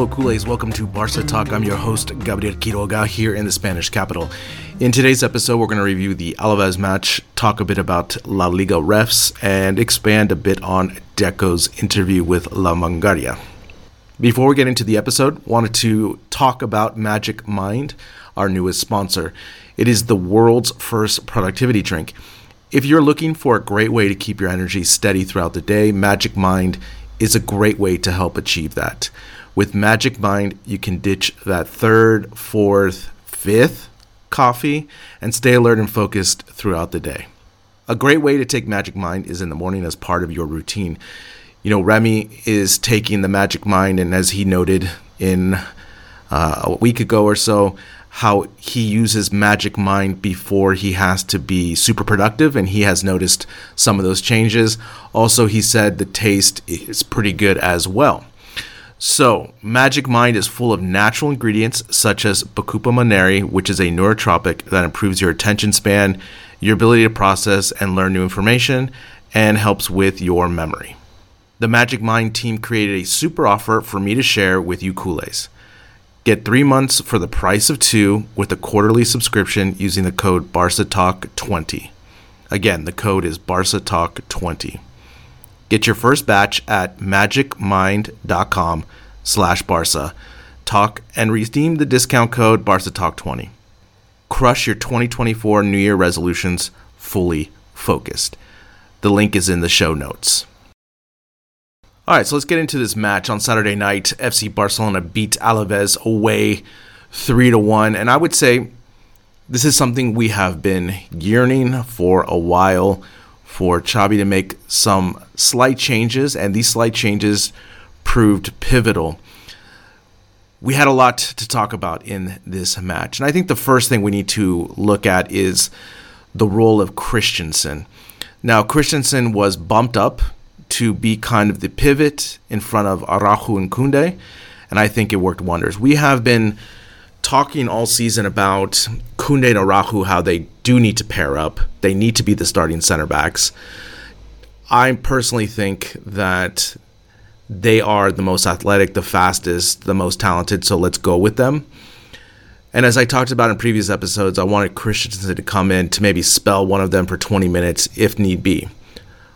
Hello. Welcome to Barca Talk. I'm your host, Gabriel Quiroga, here in the Spanish capital. In today's episode, we're going to review the Alaves match, talk a bit about La Liga refs, and expand a bit on Deco's interview with La Vanguardia. Before we get into the episode, wanted to talk about Magic Mind, our newest sponsor. It is the world's first productivity drink. If you're looking for a great way to keep your energy steady throughout the day, Magic Mind is a great way to help achieve that. With Magic Mind, you can ditch that third, fourth, fifth coffee and stay alert and focused throughout the day. A great way to take Magic Mind is in the morning as part of your routine. You know, Remy is taking the Magic Mind, and as he noted in uh, a week ago or so, how he uses Magic Mind before he has to be super productive, and he has noticed some of those changes. Also, he said the taste is pretty good as well. So, Magic Mind is full of natural ingredients such as Bacopa monnieri, which is a neurotropic that improves your attention span, your ability to process and learn new information, and helps with your memory. The Magic Mind team created a super offer for me to share with you culés. Get three months for the price of two with a quarterly subscription using the code BarcaTalk20. Again, the code is BarcaTalk20. Get your first batch at magicmind.com slash Barca. Talk and redeem the discount code BarcaTalk20. Crush your 2024 New Year resolutions fully focused. The link is in the show notes. All right, so let's get into this match on Saturday night. FC Barcelona beat Alaves away 3 to 1, and I would say this is something we have been yearning for a while for Xavi to make some slight changes, and these slight changes proved pivotal. We had a lot to talk about in this match, and I think the first thing we need to look at is the role of Christensen. Now, Christensen was bumped up to be kind of the pivot in front of Araujo and Kunde, and I think it worked wonders. We have been talking all season about Kunde and Araujo, how they do need to pair up. They need to be the starting center backs. I personally think that they are the most athletic, the fastest, the most talented, so let's go with them. And as I talked about in previous episodes, I wanted Christensen to come in to maybe spell one of them for 20 minutes if need be.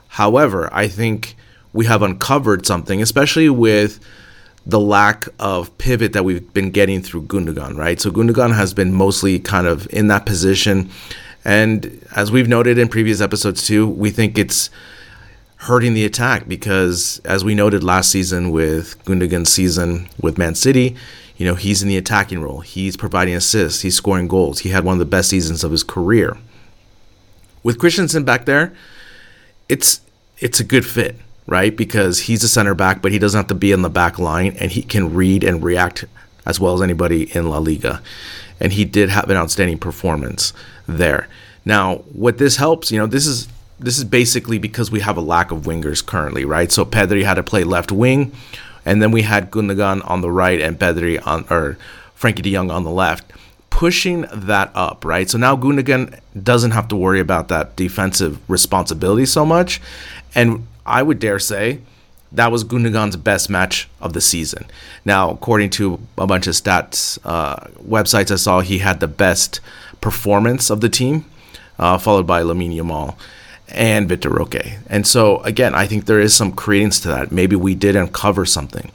However, I think we have uncovered something, especially with the lack of pivot that we've been getting through Gundogan, right? So Gundogan has been mostly kind of in that position. And as we've noted in previous episodes too, we think it's hurting the attack because as we noted last season with Gundogan's season with Man City, you know, he's in the attacking role. He's providing assists, he's scoring goals. He had one of the best seasons of his career. With Christensen back there, it's it's a good fit right? Because he's a center back, but he doesn't have to be in the back line and he can read and react as well as anybody in La Liga. And he did have an outstanding performance there. Now, what this helps, you know, this is this is basically because we have a lack of wingers currently, right? So Pedri had to play left wing, and then we had Gundogan on the right and Pedri on or Frenkie De Jong on the left, pushing that up, right? So now Gundogan doesn't have to worry about that defensive responsibility so much, and I would dare say that was Gundogan's best match of the season. Now, according to a bunch of stats uh, websites I saw, he had the best performance of the team, uh, followed by Lamine Yamal and Vitor Roque. And so, again, I think there is some credence to that. Maybe we did uncover something.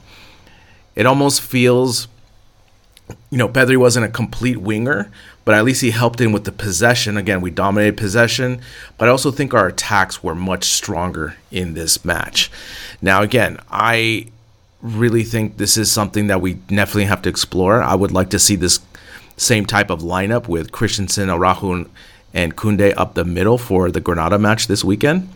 It almost feels, you know, Pedri wasn't a complete winger, but at least he helped in with the possession. Again, we dominated possession, but I also think our attacks were much stronger in this match. Now, again, I really think this is something that we definitely have to explore. I would like to see this same type of lineup with Christensen, Araujo, and Kunde up the middle for the Granada match this weekend.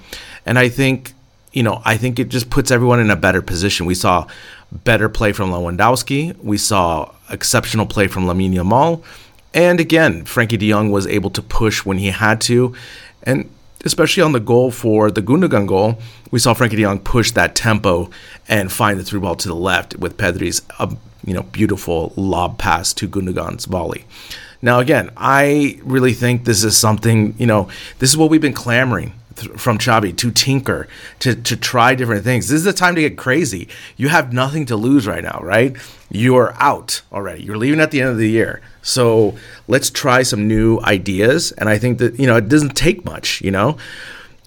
And I think, you know, I think it just puts everyone in a better position. We saw better play from Lewandowski. We saw exceptional play from Lamine Yamal. And again, Frenkie de Jong was able to push when he had to. And especially on the goal for the Gundogan goal, we saw Frenkie de Jong push that tempo and find the through ball to the left with Pedri's uh, you know beautiful lob pass to Gundogan's volley. Now, again, I really think this is something, you know, this is what we've been clamoring from Xavi to tinker, to, to try different things. This is the time to get crazy. You have nothing to lose right now, right? You're out already. You're leaving at the end of the year. So let's try some new ideas. And I think that, you know, it doesn't take much, you know?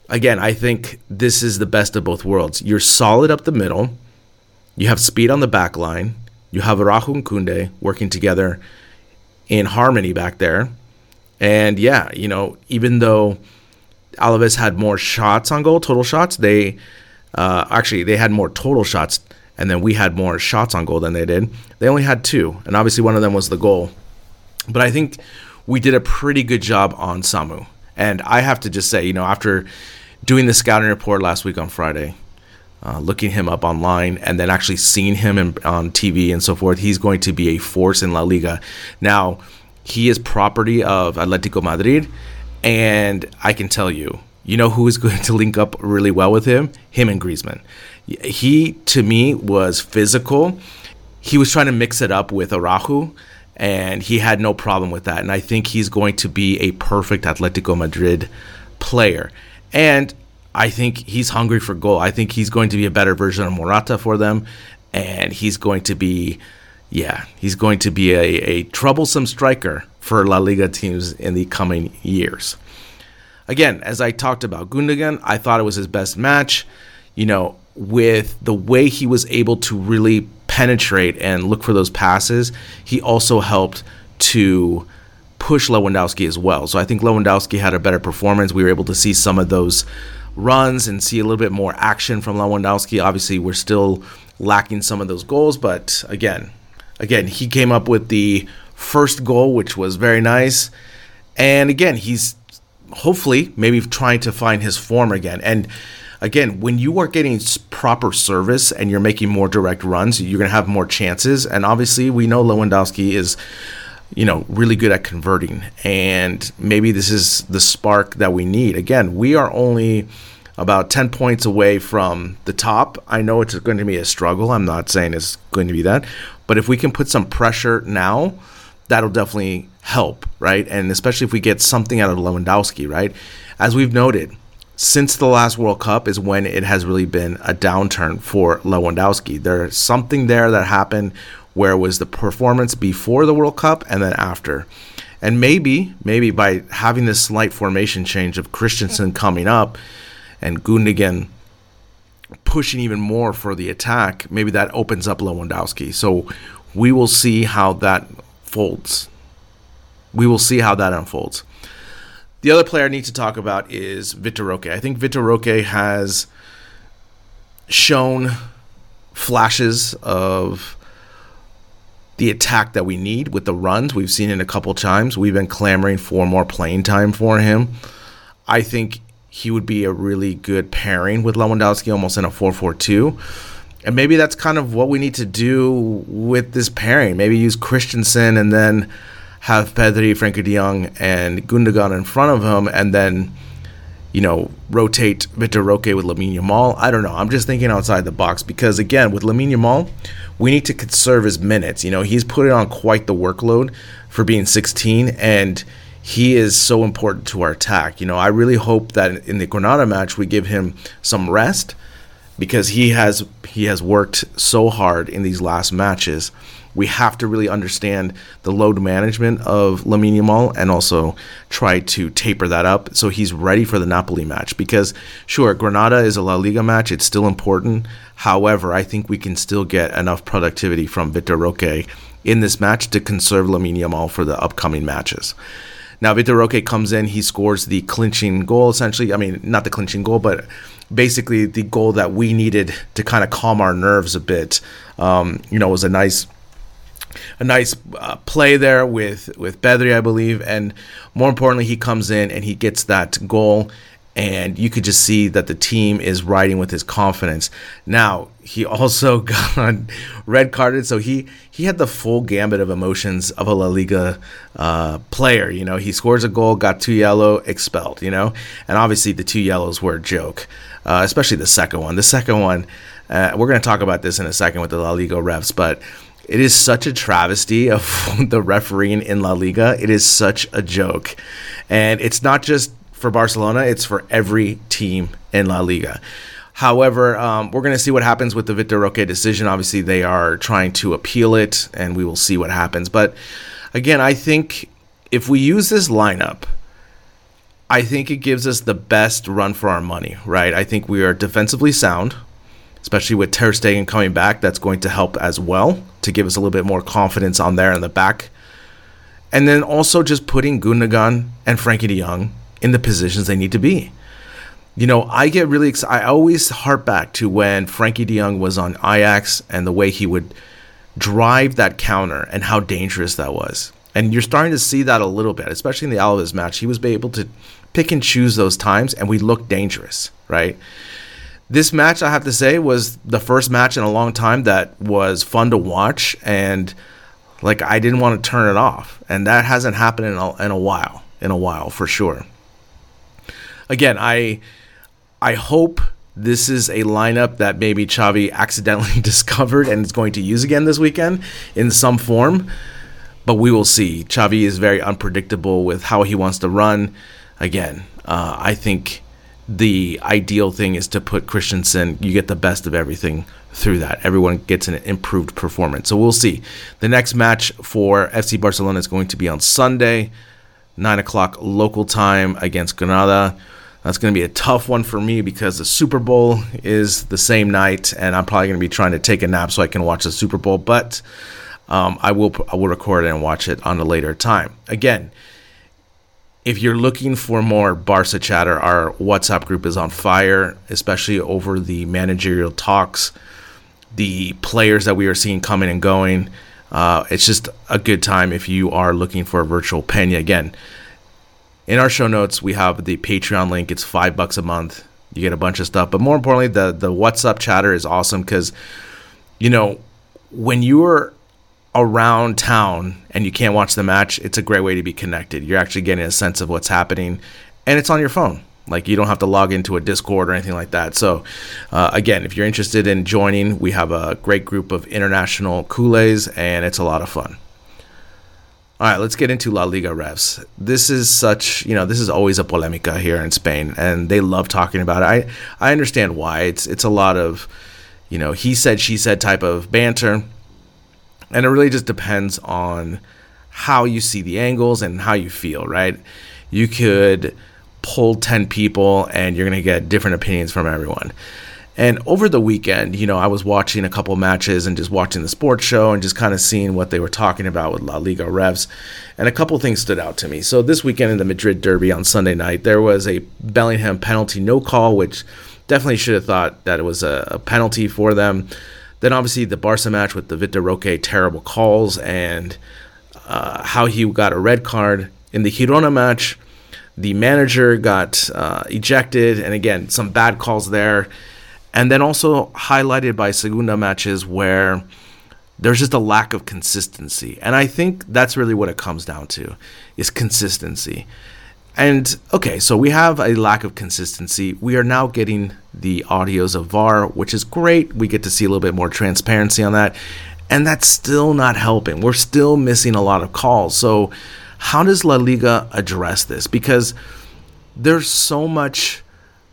Again, I think this is the best of both worlds. You're solid up the middle, you have speed on the back line, you have Araujo and Koundé working together in harmony back there. And yeah, you know, even though Alaves had more shots on goal, total shots, they uh, actually they had more total shots, and then we had more shots on goal than they did. They only had two, and obviously one of them was the goal. But I think we did a pretty good job on Samu, and I have to just say, you know, after doing the scouting report last week on Friday, uh, looking him up online and then actually seeing him in, on TV and so forth, he's going to be a force in La Liga. Now, he is property of Atletico Madrid, and I can tell you, you know who is going to link up really well with him? Him and Griezmann. He, to me, was physical. He was trying to mix it up with Araujo, and he had no problem with that. And I think he's going to be a perfect Atletico Madrid player. And I think he's hungry for goal. I think he's going to be a better version of Morata for them, and he's going to be, yeah, he's going to be a, a troublesome striker for La Liga teams in the coming years. Again, as I talked about Gundogan, I thought it was his best match. You know, with the way he was able to really penetrate and look for those passes, he also helped to push Lewandowski as well. So I think Lewandowski had a better performance. We were able to see some of those runs and see a little bit more action from Lewandowski. Obviously, we're still lacking some of those goals, but again, again, he came up with the first goal, which was very nice. And again, he's hopefully maybe trying to find his form again. And again, when you are getting proper service and you're making more direct runs, you're going to have more chances. And obviously, we know Lewandowski is you know, really good at converting. And maybe this is the spark that we need. Again, we are only about 10 points away from the top. I know it's going to be a struggle. I'm not saying it's going to be that. But if we can put some pressure now, that'll definitely help, right? And especially if we get something out of Lewandowski, right? As we've noted, since the last World Cup is when it has really been a downturn for Lewandowski. There's something there that happened where was the performance before the World Cup and then after. And maybe, maybe by having this slight formation change of Christensen coming up and Gundogan pushing even more for the attack, maybe that opens up Lewandowski. So we will see how that folds. We will see how that unfolds. The other player I need to talk about is Vitor Roque. I think Vitor Roque has shown flashes of the attack that we need with the runs. We've seen it a couple times. We've been clamoring for more playing time for him. I think he would be a really good pairing with Lewandowski, almost in a 4 4 2. And maybe that's kind of what we need to do with this pairing. Maybe use Christensen and then have Pedri, Frenkie de Jong, and Gundogan in front of him, and then, you know, rotate Vitor Roque with Lamine Yamal. I don't know. I'm just thinking outside the box because, again, with Lamine Yamal, we need to conserve his minutes. You know, he's put on quite the workload for being 16, and he is so important to our attack. You know, I really hope that in the Granada match we give him some rest because he has he has worked so hard in these last matches we have to really understand the load management of Lamine Yamal and also try to taper that up so he's ready for the Napoli match. Because sure, Granada is a La Liga match; it's still important. However, I think we can still get enough productivity from Vitor Roque in this match to conserve Lamine Yamal for the upcoming matches. Now, Vitor Roque comes in, he scores the clinching goal, essentially. I mean, not the clinching goal, but basically the goal that we needed to kind of calm our nerves a bit. Um, you know, was a nice a nice uh, play there with with Pedri, I believe, and more importantly, he comes in and he gets that goal, and you could just see that the team is riding with his confidence. Now he also got red carded, so he he had the full gambit of emotions of a La Liga uh, player. You know, he scores a goal, got two yellow, expelled. You know, and obviously the two yellows were a joke, uh, especially the second one. The second one, uh, we're going to talk about this in a second with the La Liga refs, but it is such a travesty of the refereeing in La Liga. It is such a joke. And it's not just for Barcelona, it's for every team in La Liga. However, um, we're going to see what happens with the Vitor Roque decision. Obviously, they are trying to appeal it, and we will see what happens. But again, I think if we use this lineup, I think it gives us the best run for our money, right? I think we are defensively sound especially with Ter Stegen coming back. That's going to help as well to give us a little bit more confidence on there in the back. And then also just putting Gundogan and Frenkie de Jong in the positions they need to be. You know, I get really excited. I always harp back to when Frenkie de Jong was on Ajax and the way he would drive that counter and how dangerous that was. And you're starting to see that a little bit, especially in the Alaves match. He was able to pick and choose those times, and we looked dangerous, right? This match, I have to say, was the first match in a long time that was fun to watch, and like I didn't want to turn it off, and that hasn't happened in a, in a while, in a while for sure. Again, I I hope this is a lineup that maybe Xavi accidentally discovered and is going to use again this weekend in some form, but we will see. Xavi is very unpredictable with how he wants to run. Again, uh, I think the ideal thing is to put Christensen. You get the best of everything through that. Everyone gets an improved performance. So we'll see. The next match for FC Barcelona is going to be on Sunday, 9 o'clock local time against Granada. That's going to be a tough one for me because the Super Bowl is the same night, and I'm probably going to be trying to take a nap so I can watch the Super Bowl. But um, I will I will record it and watch it on a later time. Again, if you're looking for more Barca chatter, our WhatsApp group is on fire, especially over the managerial talks, the players that we are seeing coming and going. Uh, it's just a good time if you are looking for a virtual Pena. Again, in our show notes, we have the Patreon link. It's five bucks a month. You get a bunch of stuff, but more importantly, the the WhatsApp chatter is awesome because, you know, when you're around town and you can't watch the match, it's a great way to be connected. You're actually getting a sense of what's happening, and it's on your phone. Like you don't have to log into a Discord or anything like that. So, uh, again, if you're interested in joining, we have a great group of international culés, and it's a lot of fun. All right, let's get into La Liga refs. This is such, you know, this is always a polemica here in Spain, and they love talking about it. I, I understand why. It's it's a lot of, you know, he said, she said type of banter and it really just depends on how you see the angles and how you feel, right? You could pull 10 people and you're going to get different opinions from everyone. And over the weekend, you know, I was watching a couple matches and just watching the sports show and just kind of seeing what they were talking about with La Liga refs. And a couple things stood out to me. So this weekend in the Madrid Derby on Sunday night, there was a Bellingham penalty no call, which definitely should have thought that it was a, a penalty for them. Then obviously the Barca match with the Vitor Roque terrible calls and uh, how he got a red card. In the Girona match, the manager got uh, ejected, and again, some bad calls there. And then also highlighted by Segunda matches where there's just a lack of consistency. And I think that's really what it comes down to is consistency. And okay, so we have a lack of consistency. We are now getting the audios of VAR, which is great. We get to see a little bit more transparency on that. And that's still not helping. We're still missing a lot of calls. So, how does La Liga address this? Because there's so much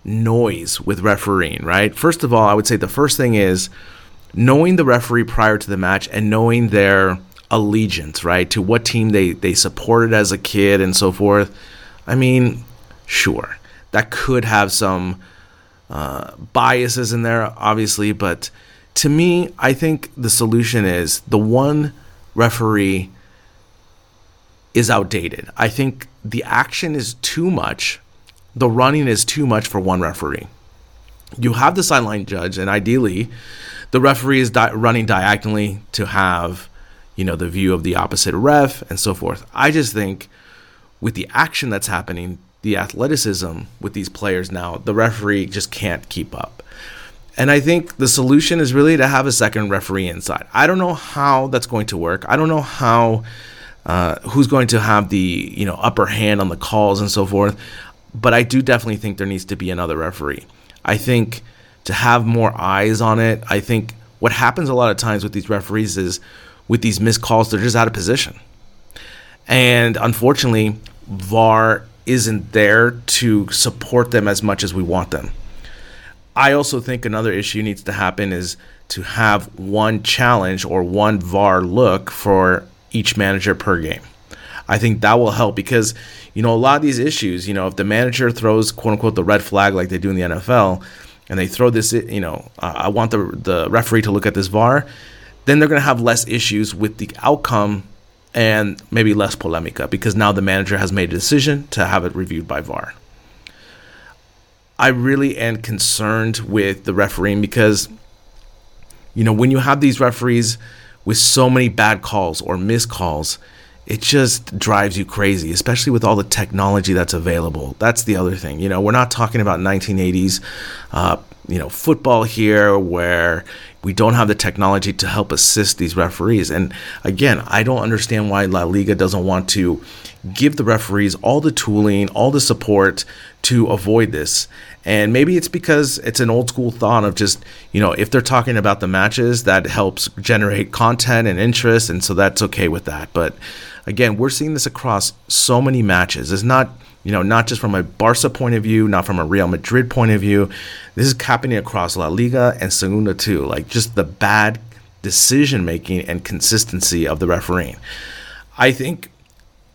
noise with refereeing, right? First of all, I would say the first thing is knowing the referee prior to the match and knowing their allegiance, right, to what team they, they supported as a kid and so forth, I mean, sure, that could have some uh, biases in there, obviously, but to me, I think the solution is the one referee is outdated. I think the action is too much, the running is too much for one referee. You have the sideline judge, and ideally, the referee is di- running diagonally to have, you know, the view of the opposite ref and so forth. I just think with the action that's happening, the athleticism with these players now, the referee just can't keep up. And I think the solution is really to have a second referee inside. I don't know how that's going to work. I don't know how uh, who's going to have the you know upper hand on the calls and so forth. But I do definitely think there needs to be another referee. I think to have more eyes on it. I think what happens a lot of times with these referees is with these missed calls, they're just out of position. And unfortunately, VAR isn't there to support them as much as we want them. I also think another issue needs to happen is to have one challenge or one VAR look for each manager per game. I think that will help because, you know, a lot of these issues, you know, if the manager throws quote unquote the red flag like they do in the NFL, and they throw this, you know, uh, I want the the referee to look at this VAR, then they're going to have less issues with the outcome and maybe less polemica because now the manager has made a decision to have it reviewed by VAR. I really am concerned with the refereeing because, you know, when you have these referees with so many bad calls or missed calls, it just drives you crazy, especially with all the technology that's available. That's the other thing. You know, we're not talking about 1980s, uh, you know, football here where we don't have the technology to help assist these referees. And again, I don't understand why La Liga doesn't want to give the referees all the tooling, all the support to avoid this. And maybe it's because it's an old school thought of just, you know, if they're talking about the matches, that helps generate content and interest. And so that's okay with that. But again, we're seeing this across so many matches. It's not, you know, not just from a Barca point of view, not from a Real Madrid point of view. This is happening across La Liga and Segunda too. Like just the bad decision making and consistency of the refereeing. I think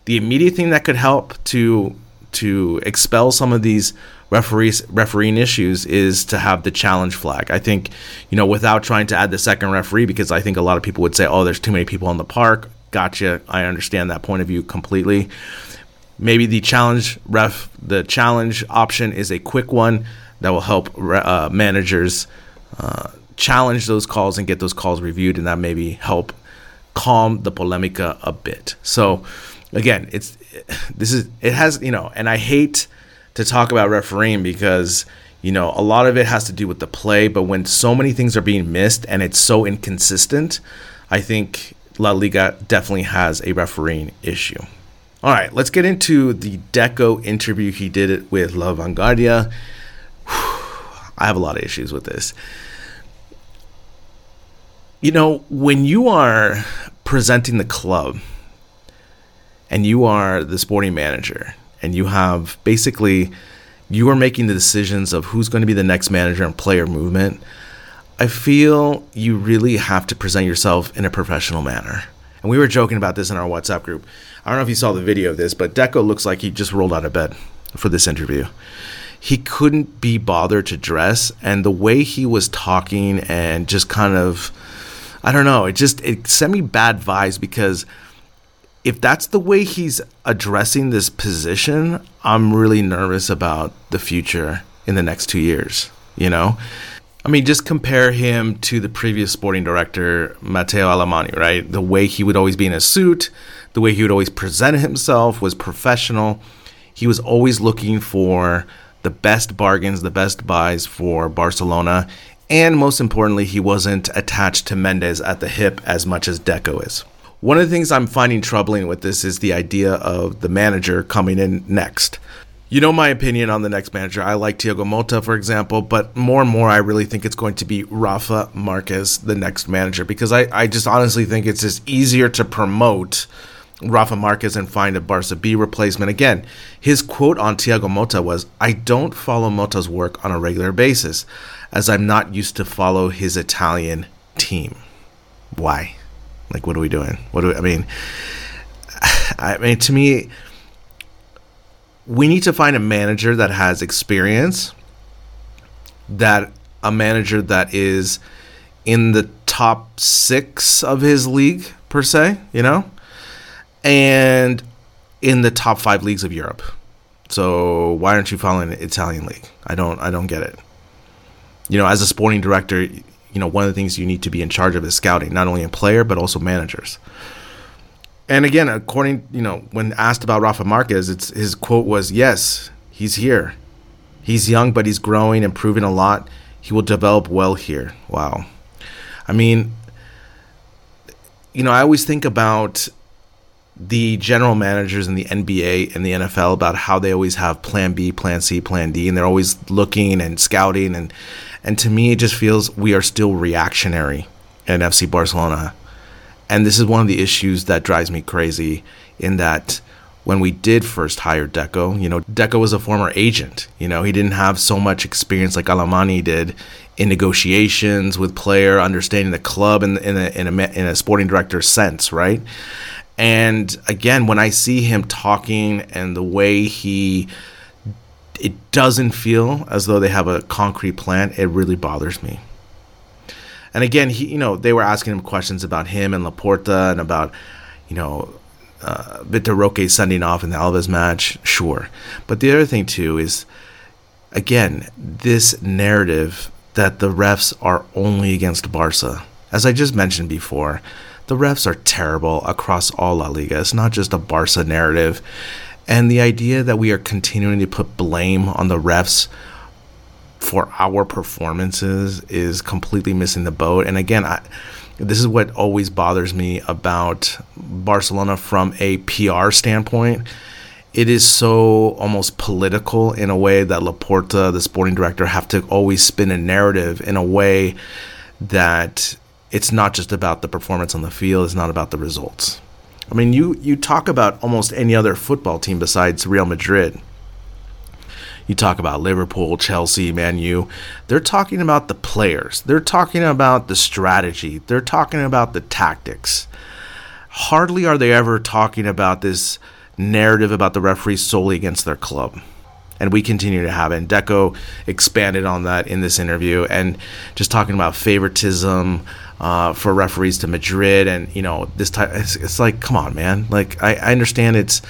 the immediate thing that could help to to expel some of these referees refereeing issues is to have the challenge flag. I think, you know, without trying to add the second referee, because I think a lot of people would say, "Oh, there's too many people in the park." Gotcha. I understand that point of view completely. Maybe the challenge ref, the challenge option is a quick one that will help uh, managers uh, challenge those calls and get those calls reviewed, and that maybe help calm the polemica a bit. So, again, it's this is it has you know, and I hate to talk about refereeing because you know a lot of it has to do with the play, but when so many things are being missed and it's so inconsistent, I think La Liga definitely has a refereeing issue. All right, let's get into the Deco interview he did it with La Vanguardia. I have a lot of issues with this. You know, when you are presenting the club and you are the sporting manager and you have basically you are making the decisions of who's going to be the next manager and player movement I feel you really have to present yourself in a professional manner. And we were joking about this in our WhatsApp group. I don't know if you saw the video of this, but Deco looks like he just rolled out of bed for this interview. He couldn't be bothered to dress, and the way he was talking and just kind of, I don't know, it just it sent me bad vibes because if that's the way he's addressing this position, I'm really nervous about the future in the next two years. You know, I mean, just compare him to the previous sporting director, Mateu Alemany, right? The way he would always be in a suit, the way he would always present himself was professional. He was always looking for the best bargains, the best buys for Barcelona. And most importantly, he wasn't attached to Mendes at the hip as much as Deco is. One of the things I'm finding troubling with this is the idea of the manager coming in next. You know my opinion on the next manager. I like Thiago Motta, for example, but more and more, I really think it's going to be Rafa Marquez, the next manager, because I, I just honestly think it's just easier to promote Rafa Marquez and find a Barca B replacement. Again, his quote on Thiago Motta was, I don't follow Motta's work on a regular basis, as I'm not used to follow his Italian team. Why? Like, what are we doing? What do we, I mean? I mean, to me, we need to find a manager that has experience, that a manager that is in the top six of his league per se, you know, and in the top five leagues of Europe. So why aren't you following the Italian league? I don't I don't get it. You know, as a sporting director, you know, one of the things you need to be in charge of is scouting, not only a player but also managers. And again, according, you know, when asked about Rafa Marquez, it's his quote was, "Yes, he's here. He's young but he's growing, and improving a lot. He will develop well here." Wow. I mean, you know, I always think about the general managers in the NBA and the NFL about how they always have plan B, plan C, plan D, and they're always looking and scouting and and to me it just feels we are still reactionary in FC Barcelona. And this is one of the issues that drives me crazy in that when we did first hire Deco, you know, Deco was a former agent. You know, he didn't have so much experience like Alemany did in negotiations with player, understanding the club in, in, a, in, a, in a sporting director sense, right? And again, when I see him talking and the way he, it doesn't feel as though they have a concrete plan. It really bothers me. And again, he, you know, they were asking him questions about him and Laporta and about, you know, uh, Vitor Roque sending off in the Alaves match. Sure, but the other thing too is, again, this narrative that the refs are only against Barca. As I just mentioned before, the refs are terrible across all La Liga. It's not just a Barca narrative. And the idea that we are continuing to put blame on the refs for our performances is completely missing the boat. And again, I, this is what always bothers me about Barcelona from a PR standpoint. It is so almost political in a way that Laporta, the sporting director, have to always spin a narrative in a way that it's not just about the performance on the field, it's not about the results. I mean, you, you talk about almost any other football team besides Real Madrid. You talk about Liverpool, Chelsea, Man U. They're talking about the players. They're talking about the strategy. They're talking about the tactics. Hardly are they ever talking about this narrative about the referees solely against their club and we continue to have it. And Deco expanded on that in this interview and just talking about favoritism uh, for referees to Madrid and you know this type. It's, it's like, come on, man. Like I, I understand it's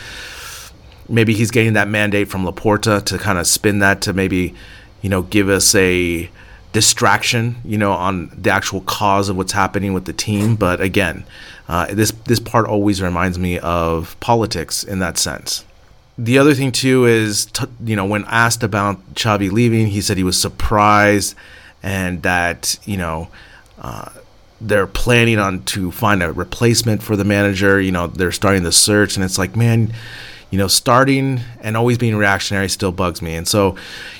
maybe he's getting that mandate from Laporta to kind of spin that to maybe you know give us a distraction, you know, on the actual cause of what's happening with the team. But again, uh, this this part always reminds me of politics in that sense the other thing too is t- you know when asked about Xavi leaving, he said he was surprised and that you know uh, they're planning on to find a replacement for the manager. You know they're starting the search, and it's like man, you know starting and always being reactionary still bugs me. And so,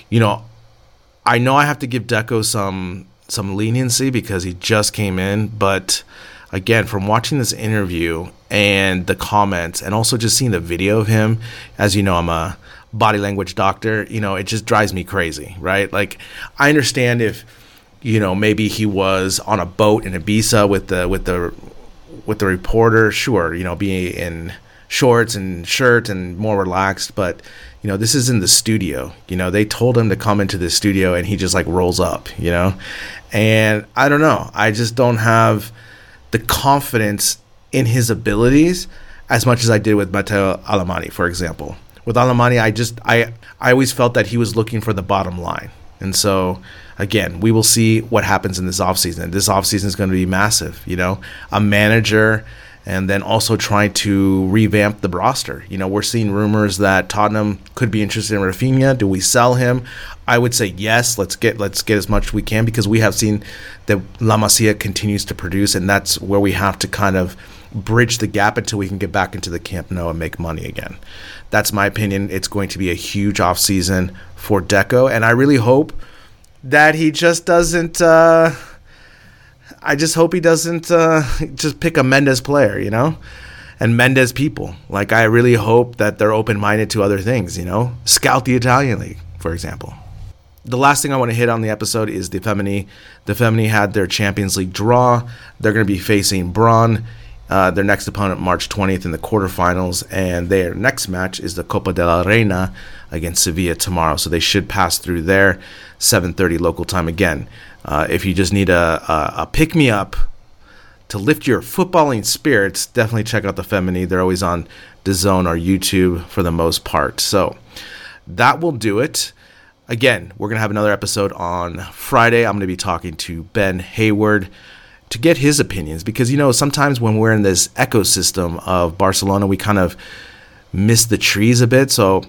you know, I know I have to give Deco some some leniency because he just came in, but again, from watching this interview and the comments, and also just seeing the video of him, as you know, I'm a body language doctor, you know, it just drives me crazy, right? Like, I understand if, you know, maybe he was on a boat in Ibiza with the, with the, with the reporter, sure, you know, being in shorts and shirt and more relaxed, but you know, this is in the studio. You know, they told him to come into the studio and he just like rolls up, you know? And I don't know. I just don't have the confidence in his abilities as much as I did with Mateu Alemany, for example. With Alemany, I just I I always felt that he was looking for the bottom line. And so again, we will see what happens in this offseason. This offseason is going to be massive, you know. A manager and then also trying to revamp the roster. You know, we're seeing rumors that Tottenham could be interested in Rafinha. Do we sell him? I would say yes. Let's get let's get as much as we can because we have seen that La Masia continues to produce, and that's where we have to kind of bridge the gap until we can get back into the Camp Nou and make money again. That's my opinion. It's going to be a huge off season for Deco, and I really hope that he just doesn't. Uh, I just hope he doesn't uh, just pick a Mendes player, you know, and Mendes people. Like I really hope that they're open minded to other things, you know, scout the Italian league, for example. the last thing I want to hit on the episode is the Femení. The Femení had their Champions League draw. They're going to be facing Brann. Uh, their next opponent March 20th in the quarterfinals, and their next match is the Copa de la Reina against Sevilla tomorrow. So they should pass through there, 7:30 local time again. Uh, if you just need a, a, a pick me up to lift your footballing spirits, definitely check out the Femení. They're always on DAZN or YouTube for the most part. So that will do it. Again, we're going to have another episode on Friday. I'm going to be talking to Ben Hayward to get his opinions because, you know, sometimes when we're in this ecosystem of Barcelona, we kind of miss the trees a bit. So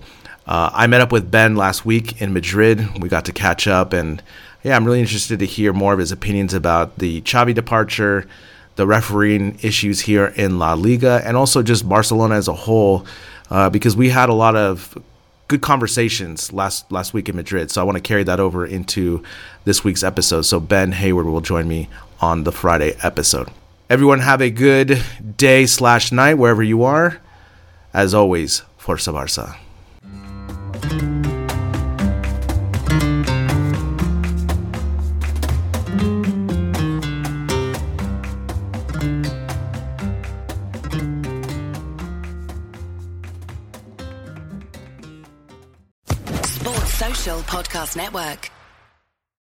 uh, I met up with Ben last week in Madrid. We got to catch up, and yeah, I'm really interested to hear more of his opinions about the Xavi departure, the refereeing issues here in La Liga, and also just Barcelona as a whole. Uh, because we had a lot of good conversations last last week in Madrid. So I want to carry that over into this week's episode. So Ben Hayward will join me on the Friday episode. Everyone have a good day slash night wherever you are. As always, Forza Barça. Podcast Network.